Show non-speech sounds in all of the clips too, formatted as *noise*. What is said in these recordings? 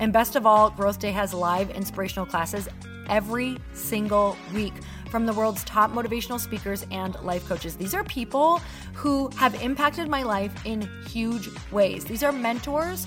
And best of all, Growth Day has live inspirational classes every single week from the world's top motivational speakers and life coaches. These are people who have impacted my life in huge ways. These are mentors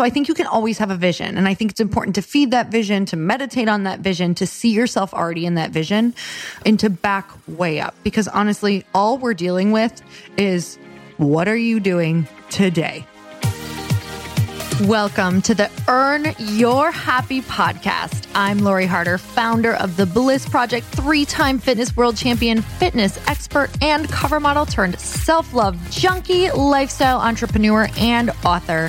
So I think you can always have a vision. And I think it's important to feed that vision, to meditate on that vision, to see yourself already in that vision and to back way up. Because honestly, all we're dealing with is what are you doing today? Welcome to the Earn Your Happy podcast. I'm Lori Harder, founder of the Bliss Project, three time fitness world champion, fitness expert, and cover model turned self love junkie, lifestyle entrepreneur, and author.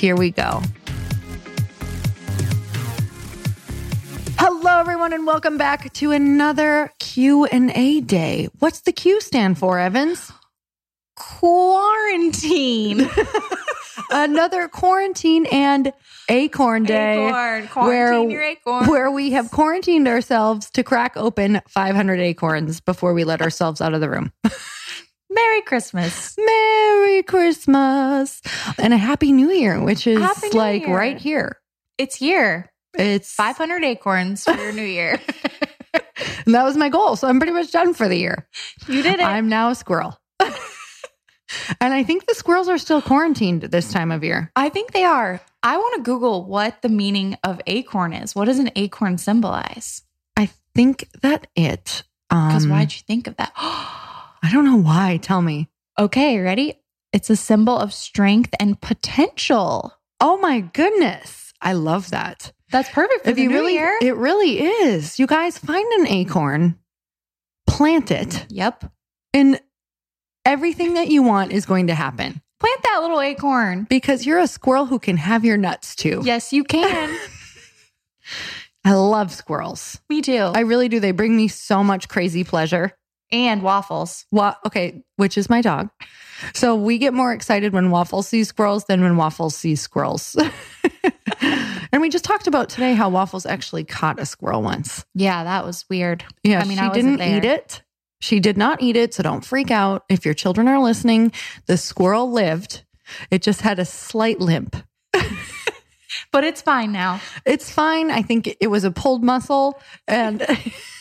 Here we go. Hello everyone and welcome back to another Q&A day. What's the Q stand for, Evans? Quarantine. *laughs* another quarantine and acorn day Acorn. Where, where we have quarantined ourselves to crack open 500 acorns before we let ourselves out of the room. *laughs* Merry Christmas. Merry Christmas and a happy new year, which is like Year. right here. It's here. It's 500 acorns for your new year. *laughs* and that was my goal. So I'm pretty much done for the year. You did it. I'm now a squirrel. *laughs* and I think the squirrels are still quarantined this time of year. I think they are. I want to Google what the meaning of acorn is. What does an acorn symbolize? I think that it. Because Um, why'd you think of that? *gasps* *gasps* *gasps* I don't know why. Tell me. okay, ready? It's a symbol of strength and potential. Oh my goodness. I love that. That's perfect for if the new really, year. it really is. You guys find an acorn, plant it, yep. and everything that you want is going to happen Plant that little acorn. because you're a squirrel who can have your nuts too. Yes, you can. *laughs* *laughs* I love squirrels. Me too. I really do. They bring me so much crazy pleasure. And waffles. Wa- okay, which is my dog. So we get more excited when Waffles sees squirrels than when Waffles sees squirrels. *laughs* and we just talked about today how Waffles actually caught a squirrel once. Yeah, that was weird. Yeah, I mean, she I didn't eat it. She did not eat it, so don't freak out. If your children are listening, the squirrel lived. It just had a slight limp. But it's fine now. It's fine. I think it was a pulled muscle, and *laughs*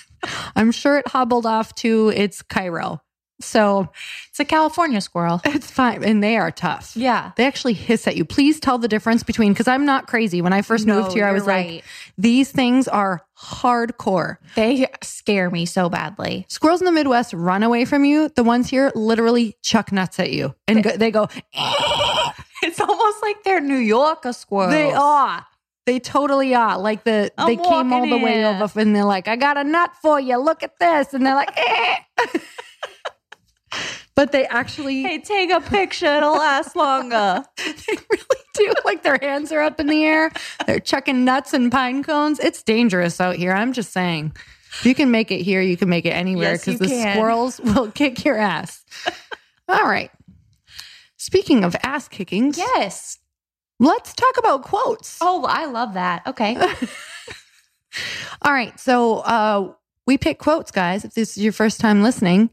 I'm sure it hobbled off to its Cairo. So It's a California squirrel. it's fine. And they are tough. Yeah. They actually hiss at you. Please tell the difference between, because I'm not crazy. When I first No, moved here, I was like, these things are hardcore. They scare me so badly. Squirrels in the Midwest run away from you. The ones here literally chuck nuts at you. And go, they go, *laughs* It's almost like they're New Yorker squirrels. they are. They totally are. Like the I'm they came all the way in. over and they're like, I got a nut for you. Look at this. And they're like, eh. *laughs* but they actually Hey, take a picture. It'll last longer. *laughs* they really do. Like their hands are up in the air. They're chucking nuts and pine cones. It's dangerous out here. I'm just saying. If you can make it here, you can make it anywhere because you the can. squirrels will *laughs* kick your ass. All right. Speaking of ass kickings, yes. Let's talk about quotes. Oh, I love that. Okay. *laughs* All right. So uh, we pick quotes, guys. If this is your first time listening,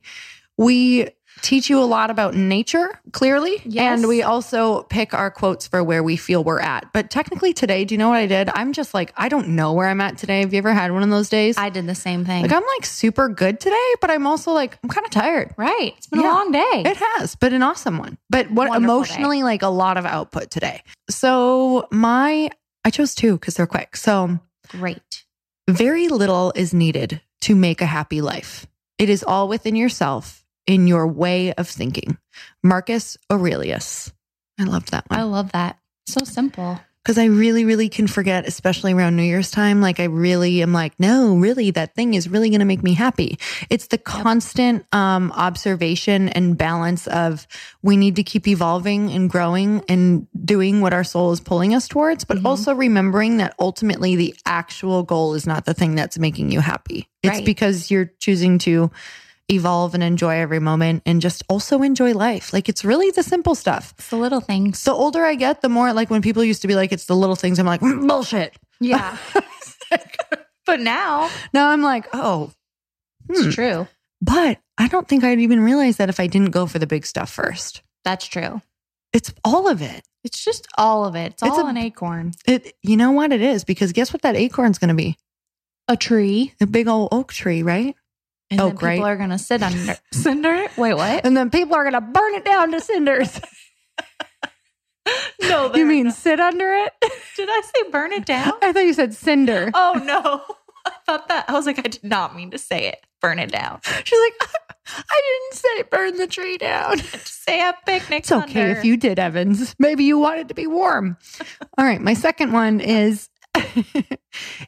we teach you a lot about nature, clearly. Yes. And we also pick our quotes for where we feel we're at. But technically, today, do you know what I did? I'm just like, I don't know where I'm at today. Have you ever had one of those days? I did the same thing. like, I'm like super good today, but I'm also like, I'm kind of tired. right. It's been Yeah. a long day. It has, but an awesome one. But what Wonderful emotionally, like a lot of output today. So my, I chose two because they're quick. So Great. very little is needed to make a happy life. It is all within yourself, in your way of thinking. Marcus Aurelius. I loved that I love that. So simple. because I really, really can forget, especially around New Year's time. Like, I really am like, no, really, that thing is really going to make me happy. It's the constant um, observation and balance of we need to keep evolving and growing and doing what our soul is pulling us towards, but Mhm. also remembering that ultimately the actual goal is not the thing that's making you happy. It's Right. because you're choosing to evolve and enjoy every moment and just also enjoy life. Like, it's really the simple stuff It's the little things. the older I get, the more like when people used to be like, it's the little things, I'm like, "Mm, bullshit. yeah. *laughs* but now Now I'm like, oh, it's hmm. true. but I don't think I'd even realize that if I didn't go for the big stuff first. That's true. It's all of it. It's just all of it. It's, It's all a- an acorn. It, you know what it is? Because guess what that acorn's going to be? A tree. A big old oak tree, right? And Oh, then great. people are gonna sit under *laughs* cinder. Wait, what? And then people are going to burn it down to cinders. *laughs* No, you mean sit under it? *laughs* did I say burn it down? I thought you said cinder. Oh no. I thought that I was like, I did not mean to say it. Burn it down. She's like, I didn't say burn the tree down. Say have picnics. It's okay under. if you did, Evans. Maybe you wanted to be warm. All right. My second one is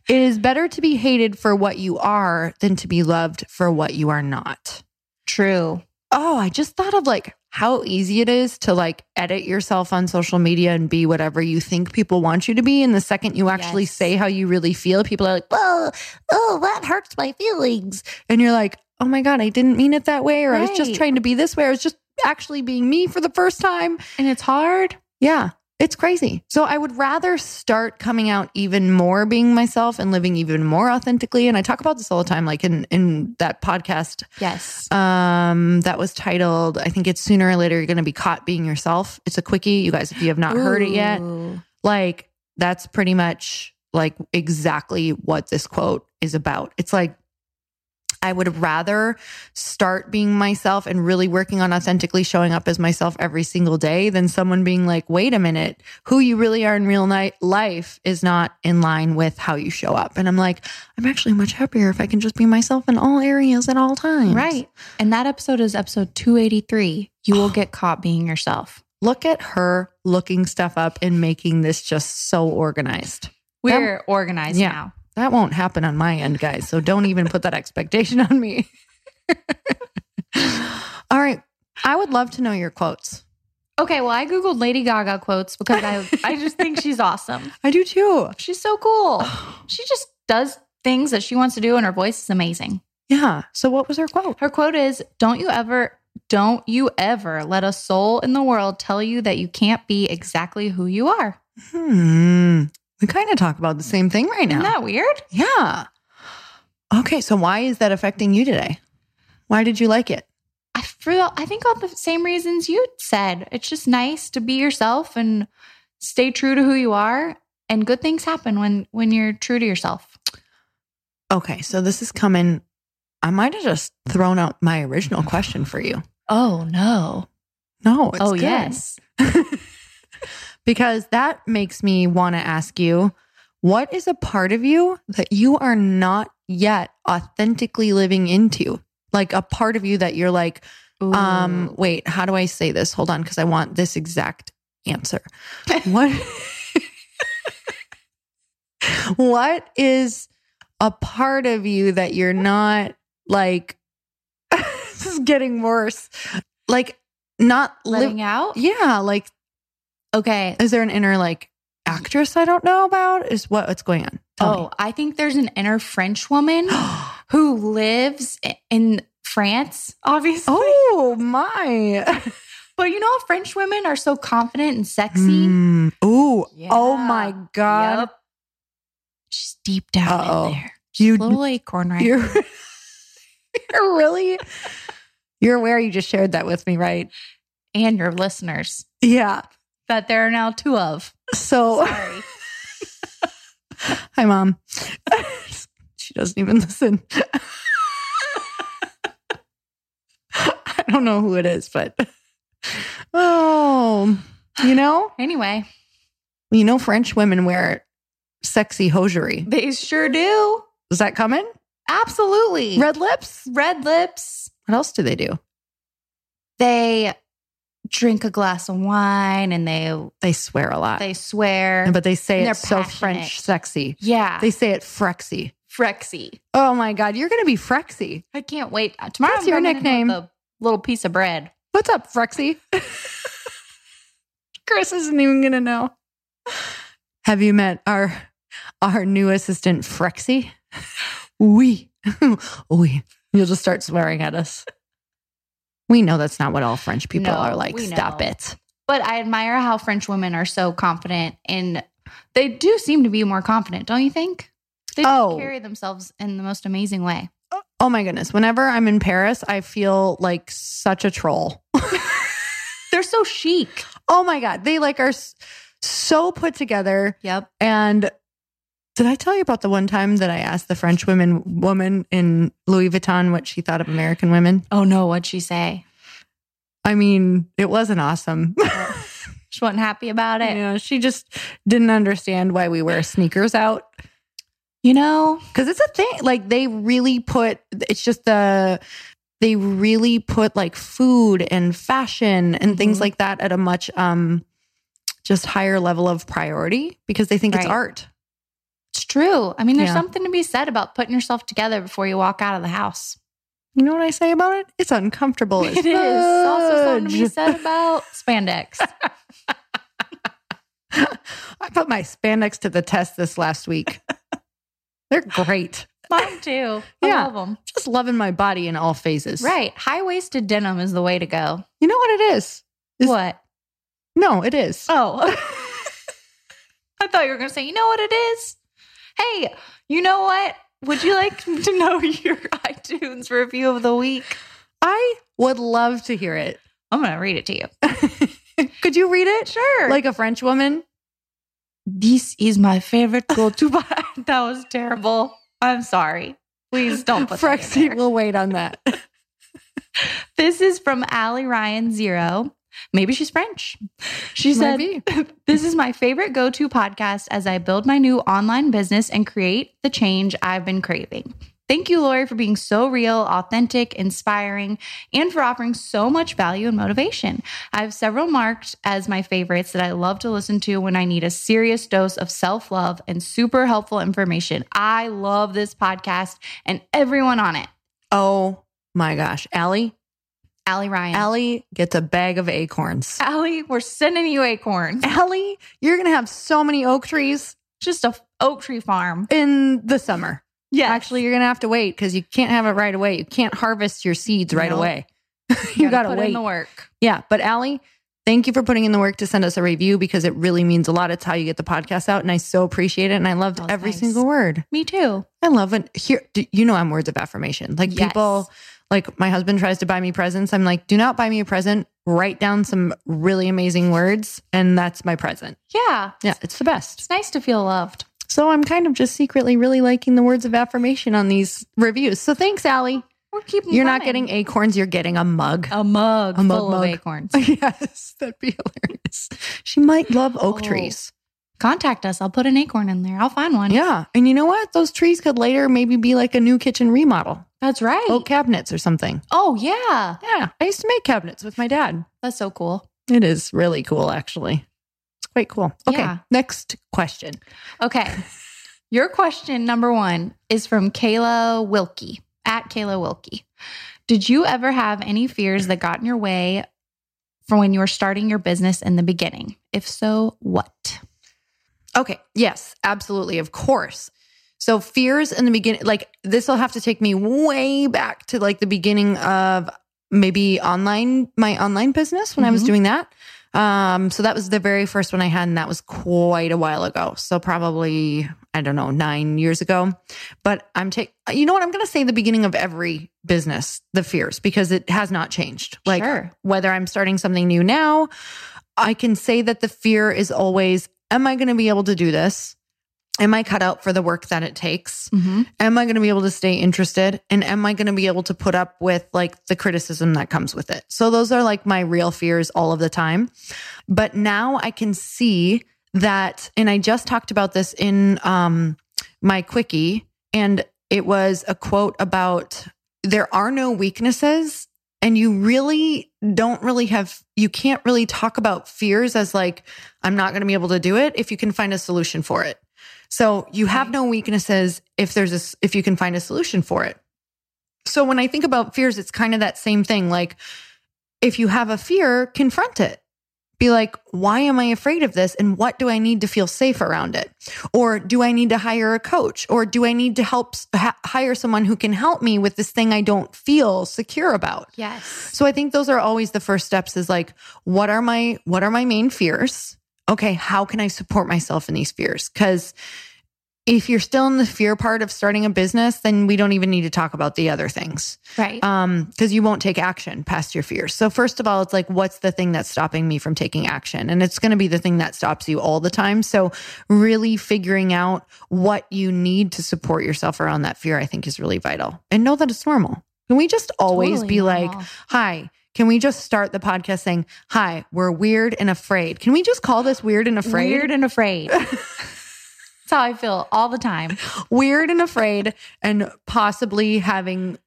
it is better to be hated for what you are than to be loved for what you are not. True. Oh, I just thought of like how easy it is to like edit yourself on social media and be whatever you think people want you to be. And the second you actually Yes. say how you really feel, people are like, well, oh, that hurts my feelings. And you're like, oh my God, I didn't mean it that way. Or I was just trying to be this way. or I was just actually being me for the first time. And it's hard. Yeah, it's crazy. So I would rather start coming out even more being myself and living even more authentically. And I talk about this all the time, like in in that podcast Yes. um that was titled, I think it's sooner or later you're gonna be caught being yourself. It's a quickie. You guys, if you have not heard it yet, like that's pretty much like exactly what this quote is about. It's like I would rather start being myself and really working on authentically showing up as myself every single day than someone being like, wait a minute, who you really are in real life is not in line with how you show up. And I'm like, I'm actually much happier if I can just be myself in all areas at all times. Right. And that episode is episode 283. You will *gasps* get caught being yourself. Look at her looking stuff up and making this just so organized. We're organized Yeah. now. That won't happen on my end, guys. So don't even put that expectation on me. *laughs* All right. I would love to know your quotes. Okay, well, I Googled Lady Gaga quotes because I, I just think *laughs* she's awesome. I do too. She's so cool. *sighs* She just does things that she wants to do, and her voice is amazing. Yeah. So what was her quote? Her quote is Don't you ever, don't you ever let a soul in the world tell you that you can't be exactly who you are. Hmm. We kind of talk about the same thing right now. Isn't that weird? Yeah. Okay. So why is that affecting you today? Why did you like it? I feel, I think all the same reasons you said. It's just nice to be yourself and stay true to who you are. And good things happen when when you're true to yourself. Okay. So this is coming. I might have just thrown out my original *laughs* question for you. Oh no. No. It's oh good. yes. *laughs* because that makes me want to ask you what is a part of you that you are not yet authentically living into? Like a part of you that you're like, um, wait, how do I say this? Hold on, because I want this exact answer. what *laughs* what is a part of you that you're not like *laughs* this is getting worse. Like not letting living out. yeah, like Okay. is there an inner like actress I don't know about? Is what what's going on? Tell oh, I think there's an inner French woman *gasps* who lives in France, obviously. oh my. *laughs* But you know, French women are so confident and sexy. Mm. Ooh. Yeah. Oh my god. Yep. She's deep down Uh-oh. in there. She's You- a little acorn right You're *laughs* You're really You're aware you just shared that with me, right? and your listeners Yeah. That there are now two of. So Sorry. *laughs* Hi mom. *laughs* she doesn't even listen. *laughs* I don't know who it is, but oh, you know, anyway, you know, French women wear sexy hosiery. they sure do. Is that coming? Absolutely. Red lips. Red lips. What else do they do? They drink a glass of wine and they They swear a lot, they swear. but they say it's so. French sexy. yeah. They say it frexy. Frexy. Oh my god, you're gonna be frexy. I can't wait. Uh, Tomorrow That's I'm your nickname. a little piece of bread. What's up, frexy? *laughs* Chris isn't even gonna know. Have you met our our new assistant, Frexy? *laughs* Oui, oui. *laughs* You'll just start swearing at us. We know that's not what all French people No, are like. Stop it. But I admire how French women are so confident and they do seem to be more confident, don't you think? They Oh. carry themselves in the most amazing way. Oh, oh my goodness. Whenever I'm in Paris, I feel like such a troll. *laughs* They're so chic. Oh my God. They like are so put together. Yep. And did I tell you about the one time that I asked the French women woman in Louis Vuitton what she thought of American women? Oh no, what'd she say? I mean, it wasn't awesome. *laughs* She wasn't happy about it. yeah, she just didn't understand why we wear sneakers out. You know, Cause it's a thing. Like they really put it's just the they really put like food and fashion and things Mhm. like that at a much um just higher level of priority because they think it's art. It's true. I mean, there's Yeah. something to be said about putting yourself together before you walk out of the house. You know what I say about it? It's uncomfortable. *laughs* It is also something to be said about spandex. *laughs* I put my spandex to the test this last week. *laughs* They're great. Mine too. I Yeah. love them. Just loving my body in all phases. Right. High waisted denim is the way to go. You know what it is? Is- what? No, it is. Oh. I thought you were going to say, you know what it is? Hey, you know what? Would you like *laughs* to know your *laughs* iTunes review of the week? I would love to hear it. I'm going to read it to you. *laughs* Could you read it? Sure. Like a French woman? this is my favorite go to. that was terrible. I'm sorry. Please don't put. Frexy will wait on that. This is from Allie Ryan Zero. Maybe she's French. She said. *laughs* This is my favorite go to podcast as I build my new online business and create the change I've been craving. Thank you, Lori, for being so real, authentic, inspiring, and for offering so much value and motivation. I have several marked as my favorites that I love to listen to when I need a serious dose of self love and super helpful information. I love this podcast and everyone on it. Oh my gosh. Allie, Allie Ryan. Allie gets a bag of acorns. Allie, we're sending you acorns. Allie, you're going to have so many oak trees Just a oak tree farm. in the summer. Yeah. Actually, you're going to have to wait because you can't have it right away. You can't harvest your seeds right Nope. away. *laughs* you got to put wait. in the work. Yeah. But Allie, thank you for putting in the work to send us a review because it really means a lot. It's how you get the podcast out. And I so appreciate it. And I loved oh, every nice. single word. Me too. I love it. Here, do- you know, I'm words of affirmation. Like Yes. people, like my husband tries to buy me presents. I'm like, do not buy me a present. Write down some really amazing words, and that's my present. Yeah. Yeah, it's the best. It's nice to feel loved. So I'm kind of just secretly really liking the words of affirmation on these reviews. So thanks, Allie. We're keeping You're not getting acorns. You're getting a mug. a mug A mug full mug. of acorns. *laughs* yes, that'd be hilarious. She might love oak Oh. trees. Contact us. I'll put an acorn in there. I'll find one. Yeah, and you know what? Those trees could later maybe be like a new kitchen remodel, That's right. oak cabinets or something. Oh, yeah. Yeah, I used to make cabinets with my dad. That's so cool. It is really cool, actually. It's quite cool. Okay, Yeah. next question. Okay. *laughs* Your question number one is from Kayla Wilkie at Kayla Wilkie. Did you ever have any fears that got in your way for when you were starting your business in the beginning? If so, what? Okay, yes, absolutely, of course. So fears in the beginning, like this will have to take me way back to like the beginning of maybe online, my online business when I was Mhm. doing that. Um, so that was the very first one I had, and that was quite a while ago. So probably, I don't know, nine years ago. But I'm taking, you know what? I'm going to say the beginning of every business, the fears, because it has not changed. Like Sure. whether I'm starting something new now, I can say that the fear is always, am I going to be able to do this? Am I cut out for the work that it takes? Mm-hmm. Am I going to be able to stay interested? And am I going to be able to put up with like the criticism that comes with it? So those are like my real fears all of the time. But now I can see that, and I just talked about this in um, my quickie, and it was a quote about there are no weaknesses. And you really don't really have, you can't really talk about fears as like, I'm not going to be able to do it if you can find a solution for it. So you have no weaknesses if there's a, if you can find a solution for it. So when I think about fears, it's kind of that same thing. Like if you have a fear, confront it. Be like, why am I afraid of this? And what do I need to feel safe around it? Or do I need to hire a coach? Or do I need to help ha- hire someone who can help me with this thing I don't feel secure about? Yes. So I think those are always the first steps is like, what are my, what are my main fears? Okay. How can I support myself in these fears? Cause if you're still in the fear part of starting a business, then we don't even need to talk about the other things. Right. Um, because you won't take action past your fears. So first of all, it's like, what's the thing that's stopping me from taking action? And it's going to be the thing that stops you all the time. So really figuring out what you need to support yourself around that fear, I think is really vital. And know that it's normal. Can we just always Totally be like, hi, can we just start the podcast saying, hi, we're weird and afraid? Can we just call this weird and afraid? Weird and afraid. *laughs* That's how I feel all the time. weird and afraid and possibly having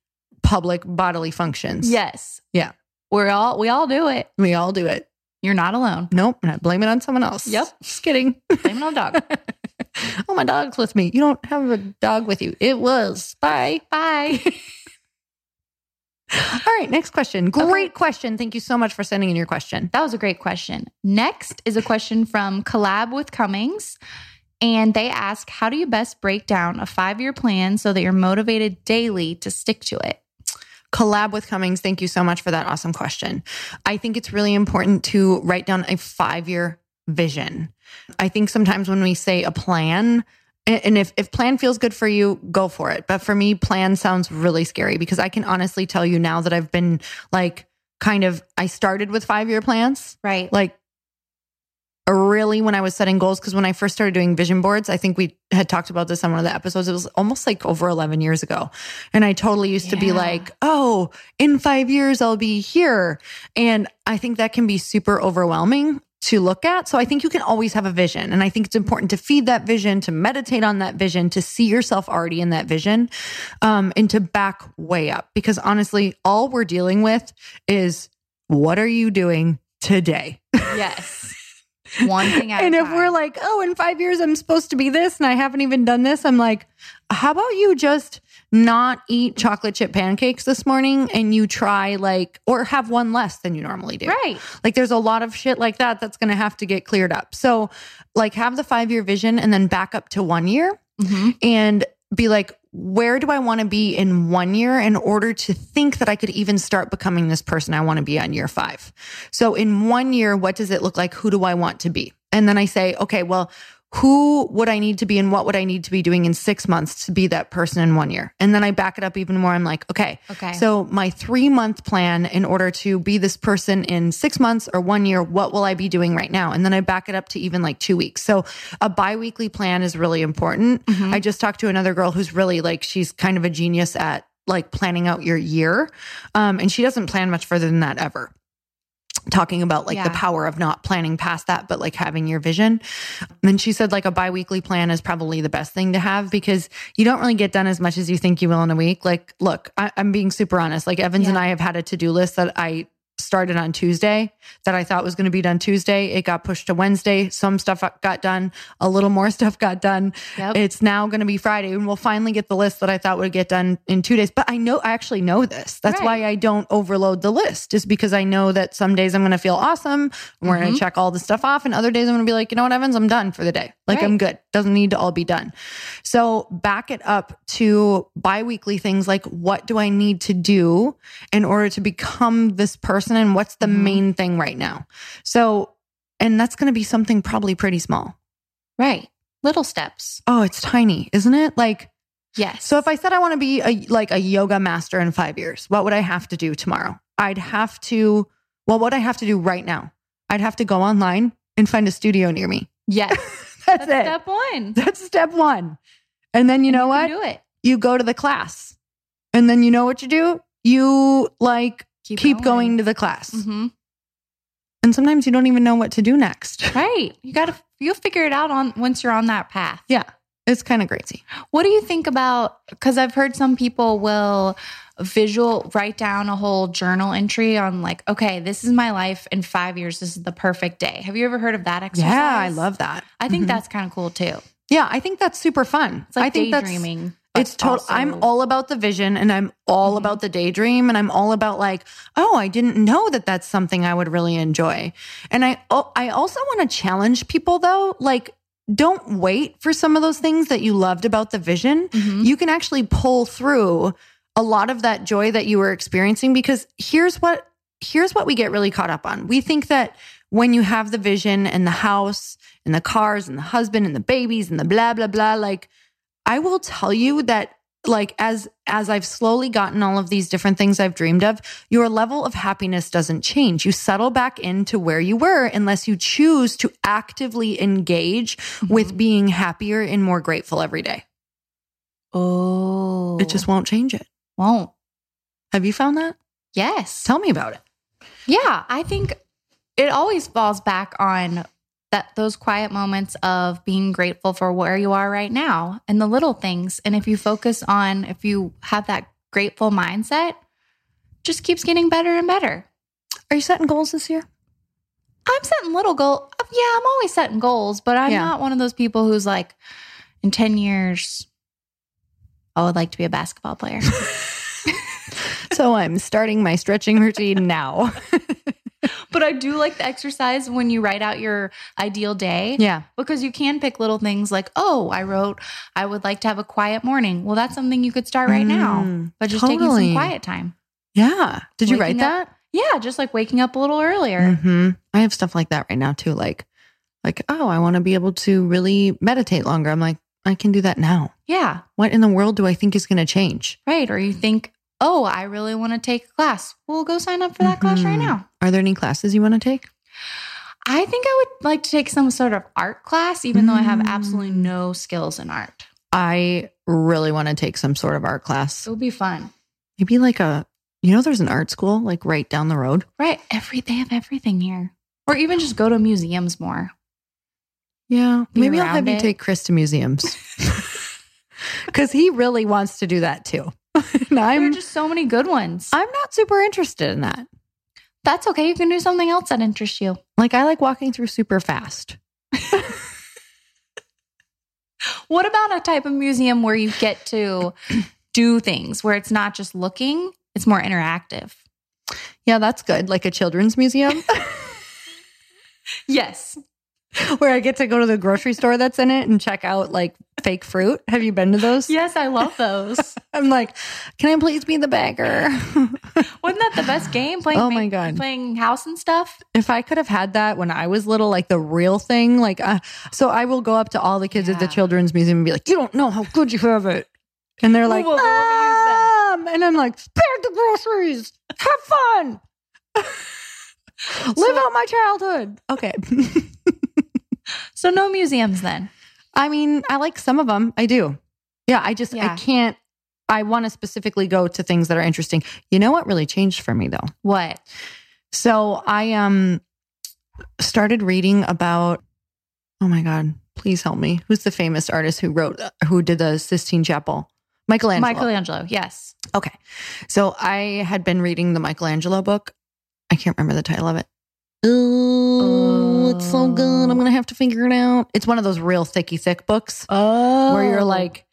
public bodily functions. Yes. Yeah. We're all we all do it. We all do it. You're not alone. Nope. Blame it on someone else. Yep. Just kidding. Blame it on a dog. *laughs* oh, my dog's with me. You don't have a dog with you. It was. Bye. Bye. *laughs* *laughs* All right. Next question. Great question. Thank you so much for sending in your question. That was a great question. Next is a question from Collab with Cummings. And they ask, how do you best break down a five year plan so that you're motivated daily to stick to it? Collab with Cummings. Thank you so much for that awesome question. I think it's really important to write down a five year vision. I think sometimes when we say a plan, and if, if plan feels good for you, go for it. But for me, plan sounds really scary because I can honestly tell you now that I've been like kind of, I started with five year plans, Right. like really when I was setting goals. Cause when I first started doing vision boards, I think we had talked about this on one of the episodes. It was almost like over 11 years ago. And I totally used to be like, oh, in five years, I'll be here. And I think that can be super overwhelming to look at. So I think you can always have a vision. And I think it's important to feed that vision, to meditate on that vision, to see yourself already in that vision, um, and to back way up. Because honestly, all we're dealing with is what are you doing today? yes. *laughs* One thing at and if time. we're like, oh, in five years I'm supposed to be this and I haven't even done this, I'm like, how about you just not eat chocolate chip pancakes this morning and you try like, or have one less than you normally do. Right. Like there's a lot of shit like that that's going to have to get cleared up. So, like, have the five year vision and then back up to one year Mhm. and be like, where do I want to be in one year in order to think that I could even start becoming this person I want to be on year five? So, in one year, what does it look like? Who do I want to be? And then I say, okay, well, who would I need to be and what would I need to be doing in six months to be that person in one year? And then I back it up even more. I'm like, okay, Okay. so my three month plan in order to be this person in six months or one year, what will I be doing right now? And then I back it up to even like two weeks. So a biweekly plan is really important. Mhm. I just talked to another girl who's really like, she's kind of a genius at like planning out your year. Um, and she doesn't plan much further than that ever. Talking about like the power of not planning past that, but like having your vision. And she said like a biweekly plan is probably the best thing to have because you don't really get done as much as you think you will in a week. Like, look, I, I'm being super honest. Like Evans and I have had a to do list that I started on Tuesday that I thought was going to be done Tuesday. It got pushed to Wednesday. Some stuff got done. A little more *laughs* stuff got done. Yep. It's now going to be Friday and we'll finally get the list that I thought would get done in two days. But I know, I actually know this. That's Right. why I don't overload the list is because I know that some days I'm going to feel awesome. and We're going Mhm. to check all the stuff off. And other days I'm going to be like, you know what, Evans, I'm done for the day. Like I'm good. Doesn't need to all be done. So back it up to biweekly things like what do I need to do in order to become this person and what's the Mhm. main thing right now? So, and that's going to be something probably pretty small. Right. Little steps. Oh, it's tiny, isn't it? Like, Yes. so if I said I want to be a like a yoga master in 5 years, what would I have to do tomorrow? I'd have to well, what would I have to do right now? I'd have to go online and find a studio near me. yes. *laughs* That's, That's it. step one. That's step 1. And then you know what? can do it. you go to the class. And then you know what you do? You like keep, going. to the class. hmm And sometimes you don't even know what to do next. *laughs* Right. You got to, you'll figure it out on once you're on that path. yeah. It's kind of crazy. What do you think about? Because I've heard some people will visual write down a whole journal entry on like, okay, this is my life in five years. This is the perfect day. Have you ever heard of that exercise? Yeah, I love that. I think Mhm. that's kind of cool too. Yeah, I think that's super fun. It's like I think that's daydreaming. but it's total also- i'm all about the vision and i'm all Mhm. about the daydream and i'm all about like oh i didn't know that that's something i would really enjoy and i oh, i also want to challenge people though like don't wait for some of those things that you loved about the vision Mhm. you can actually pull through a lot of that joy that you were experiencing because here's what here's what we get really caught up on we think that when you have the vision and the house and the cars and the husband and the babies and the blah blah blah like I will tell you that like as as I've slowly gotten all of these different things I've dreamed of, your level of happiness doesn't change. You settle back into where you were unless you choose to actively engage mm-hmm. with being happier and more grateful every day. Oh, It just won't change it. Won't. Have you found that? Yes. Tell me about it. Yeah, I think it always falls back on that those quiet moments of being grateful for where you are right now and the little things. And if you focus on if you have that grateful mindset, just keeps getting better and better. Are you setting goals this year? I'm setting little goals. Yeah, I'm always setting goals, but I'm Yeah. not one of those people who's like in 10 years I would like to be a basketball player. *laughs* so I'm starting my stretching routine now. *laughs* but I do like the exercise when you write out your ideal day. yeah. because you can pick little things like, oh, I wrote, I would like to have a quiet morning. Well, that's something you could start right now, Mm, but just taking some quiet time. Yeah. Did you write up- that? Yeah, just like waking up a little earlier. hmm I have stuff like that right now too. Like, like, oh, I want to be able to really meditate longer. I'm like, I can do that now. Yeah, What in the world do I think is going to change? right. Or you think, oh, I really want to take a class. We'll go sign up for that class right Mhm. now. Are there any classes you want to take? I think I would like to take some sort of art class, even though I have absolutely Mm. no skills in art. I really want to take some sort of art class. It would be fun. Maybe like a, you know, there's an art school like right down the road. Right. Every they have everything here. Or even just go to museums more. Yeah. Be Maybe I'll have around you take Chris to museums. *laughs* *laughs* Because he really wants to do that too. *laughs* and There are just so many good ones. I'm not super interested in that. That's okay. You can do something else that interests you. Like I like walking through super fast. *laughs* What about a type of museum where you get to *clears throat* do things where it's not just looking, it's more interactive. Yeah, that's good. Like a children's museum *laughs* Yes. *laughs* where I get to go to the grocery store that's in it and check out like fake fruit. Have you been to those? Yes, I love those. *laughs* I'm like, can I please be the beggar? *laughs* Wasn't that the best game? Playing Oh my God. playing house and stuff. if I could have had that when I was little, like the real thing, like, uh, so I will go up to all the kids at the children's museum and be like, you don't know how good you have it. And they're like, Well, let me use that. Mom! And I'm like, bag the groceries. Have fun. Live out my childhood. Okay. So no museums then. I mean, I like some of them. I do. Yeah. I just, I can't, I want to specifically go to things that are interesting. You know what really changed for me though? What? So I um started reading about oh my god, please help me. Who's the famous artist who wrote who did the Sistine Chapel? Michelangelo. Michelangelo. Yes. Okay. So I had been reading the Michelangelo book. I can't remember the title of it. Oh, it's so oh. good. I'm going to have to figure it out. It's one of those real thicky thick books Oh. where you're oh. like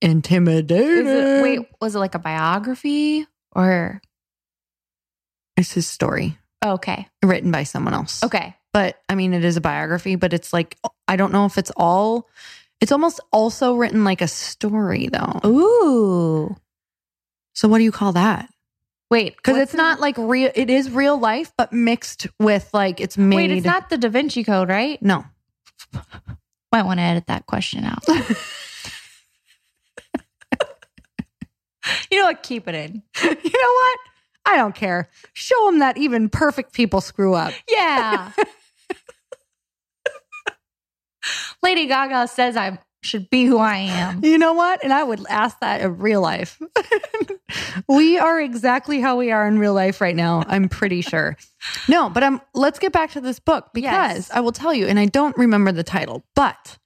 intimidated. It, wait, was it like a biography or? It's his story oh, Okay. written by someone else. Okay. but I mean, it is a biography, but it's like, I don't know if it's all, it's almost also written like a story though. Ooh. So what do you call that? Wait, Because it's the- not like real, it is real life, but mixed with like it's made. Wait, it's not the Da Vinci Code, right? No. *laughs* Might want to edit that question out. *laughs* *laughs* you know what? Keep it in. you know what? I don't care. Show them that even perfect people screw up. Yeah. Lady Gaga says I should be who I am. You know what? And I would ask that in real life. We are exactly how we are in real life right now. I'm pretty sure. No, but um, let's get back to this book because Yes. I will tell you, and I don't remember the title, but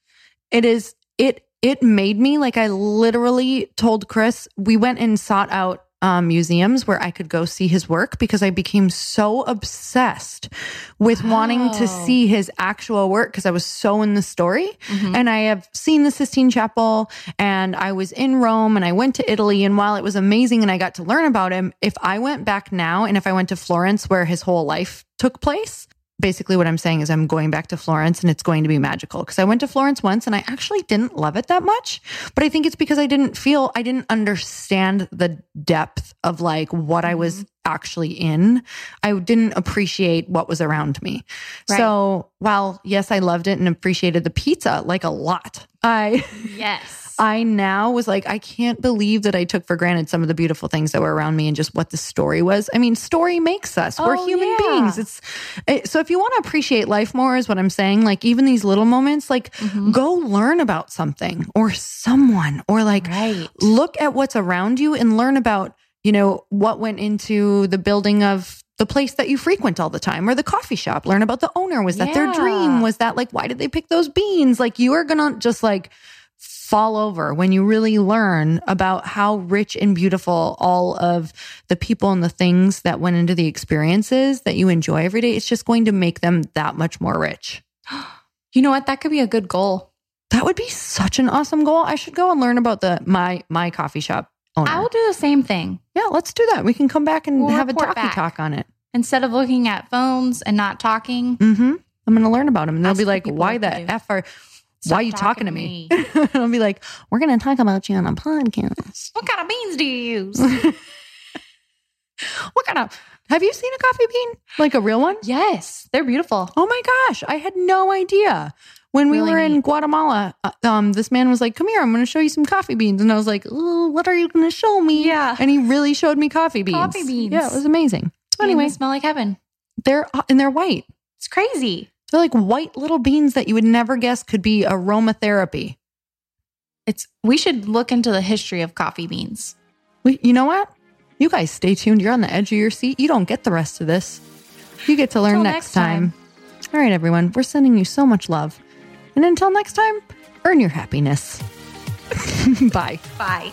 it is it it made me like I literally told Chris we went and sought out um, museums where I could go see his work because I became so obsessed with wanting to see his actual work because I was so in the story. Mhm. And I have seen the Sistine Chapel and I was in Rome and I went to Italy. And while it was amazing and I got to learn about him, if I went back now and if I went to Florence where his whole life took place, basically what I'm saying is I'm going back to Florence and it's going to be magical because I went to Florence once and I actually didn't love it that much. But I think it's because I didn't feel, I didn't understand the depth of like what I was mm-hmm. actually in. I didn't appreciate what was around me. Right. So while yes, I loved it and appreciated the pizza like a lot, I Yes. I now was like, I can't believe that I took for granted some of the beautiful things that were around me and just what the story was. I mean, story makes us. We're Oh, human yeah. beings. It's it, so if you want to appreciate life more, is what I'm saying. Like even these little moments, like Mhm. go learn about something or someone, or like right. look at what's around you and learn about you know what went into the building of the place that you frequent all the time or the coffee shop learn about the owner was that their dream was that like why did they pick those beans like you are gonna just like fall over when you really learn about how rich and beautiful all of the people and the things that went into the experiences that you enjoy every day it's just going to make them that much more rich *gasps* You know what? That could be a good goal. that would be such an awesome goal i should go and learn about the my my coffee shop owner I will do the same thing. yeah, let's do that. We can come back and We'll have a talkie back. talk on it. Instead of looking at phones and not talking, Mm-hmm. I'm going to learn about them, and they'll be like, "Why the f are? Stop why are you talking, talking to to me?" *laughs* I'll be like, "We're going to talk about you on a podcast." what kind of beans do you use? *laughs* what kind of? Have you seen a coffee bean, like a real one? yes, they're beautiful. Oh my gosh, I had no idea. When we Really were in neat. Guatemala, uh, um, this man was like, "Come here, I'm going to show you some coffee beans," and I was like, "Oh, what are you going to show me?" Yeah. and he really showed me coffee beans. Coffee beans. Yeah, it was amazing. So Anyway, anyway, smell like heaven. they're and they're white. It's crazy. They're like white little beans that you would never guess could be aromatherapy. It's we should look into the history of coffee beans. We, you know what? You guys stay tuned. You're on the edge of your seat. You don't get the rest of this. You get to learn next, next time. time. All right, everyone. We're sending you so much love. And until next time, earn your happiness. *laughs* Bye. Bye.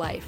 life.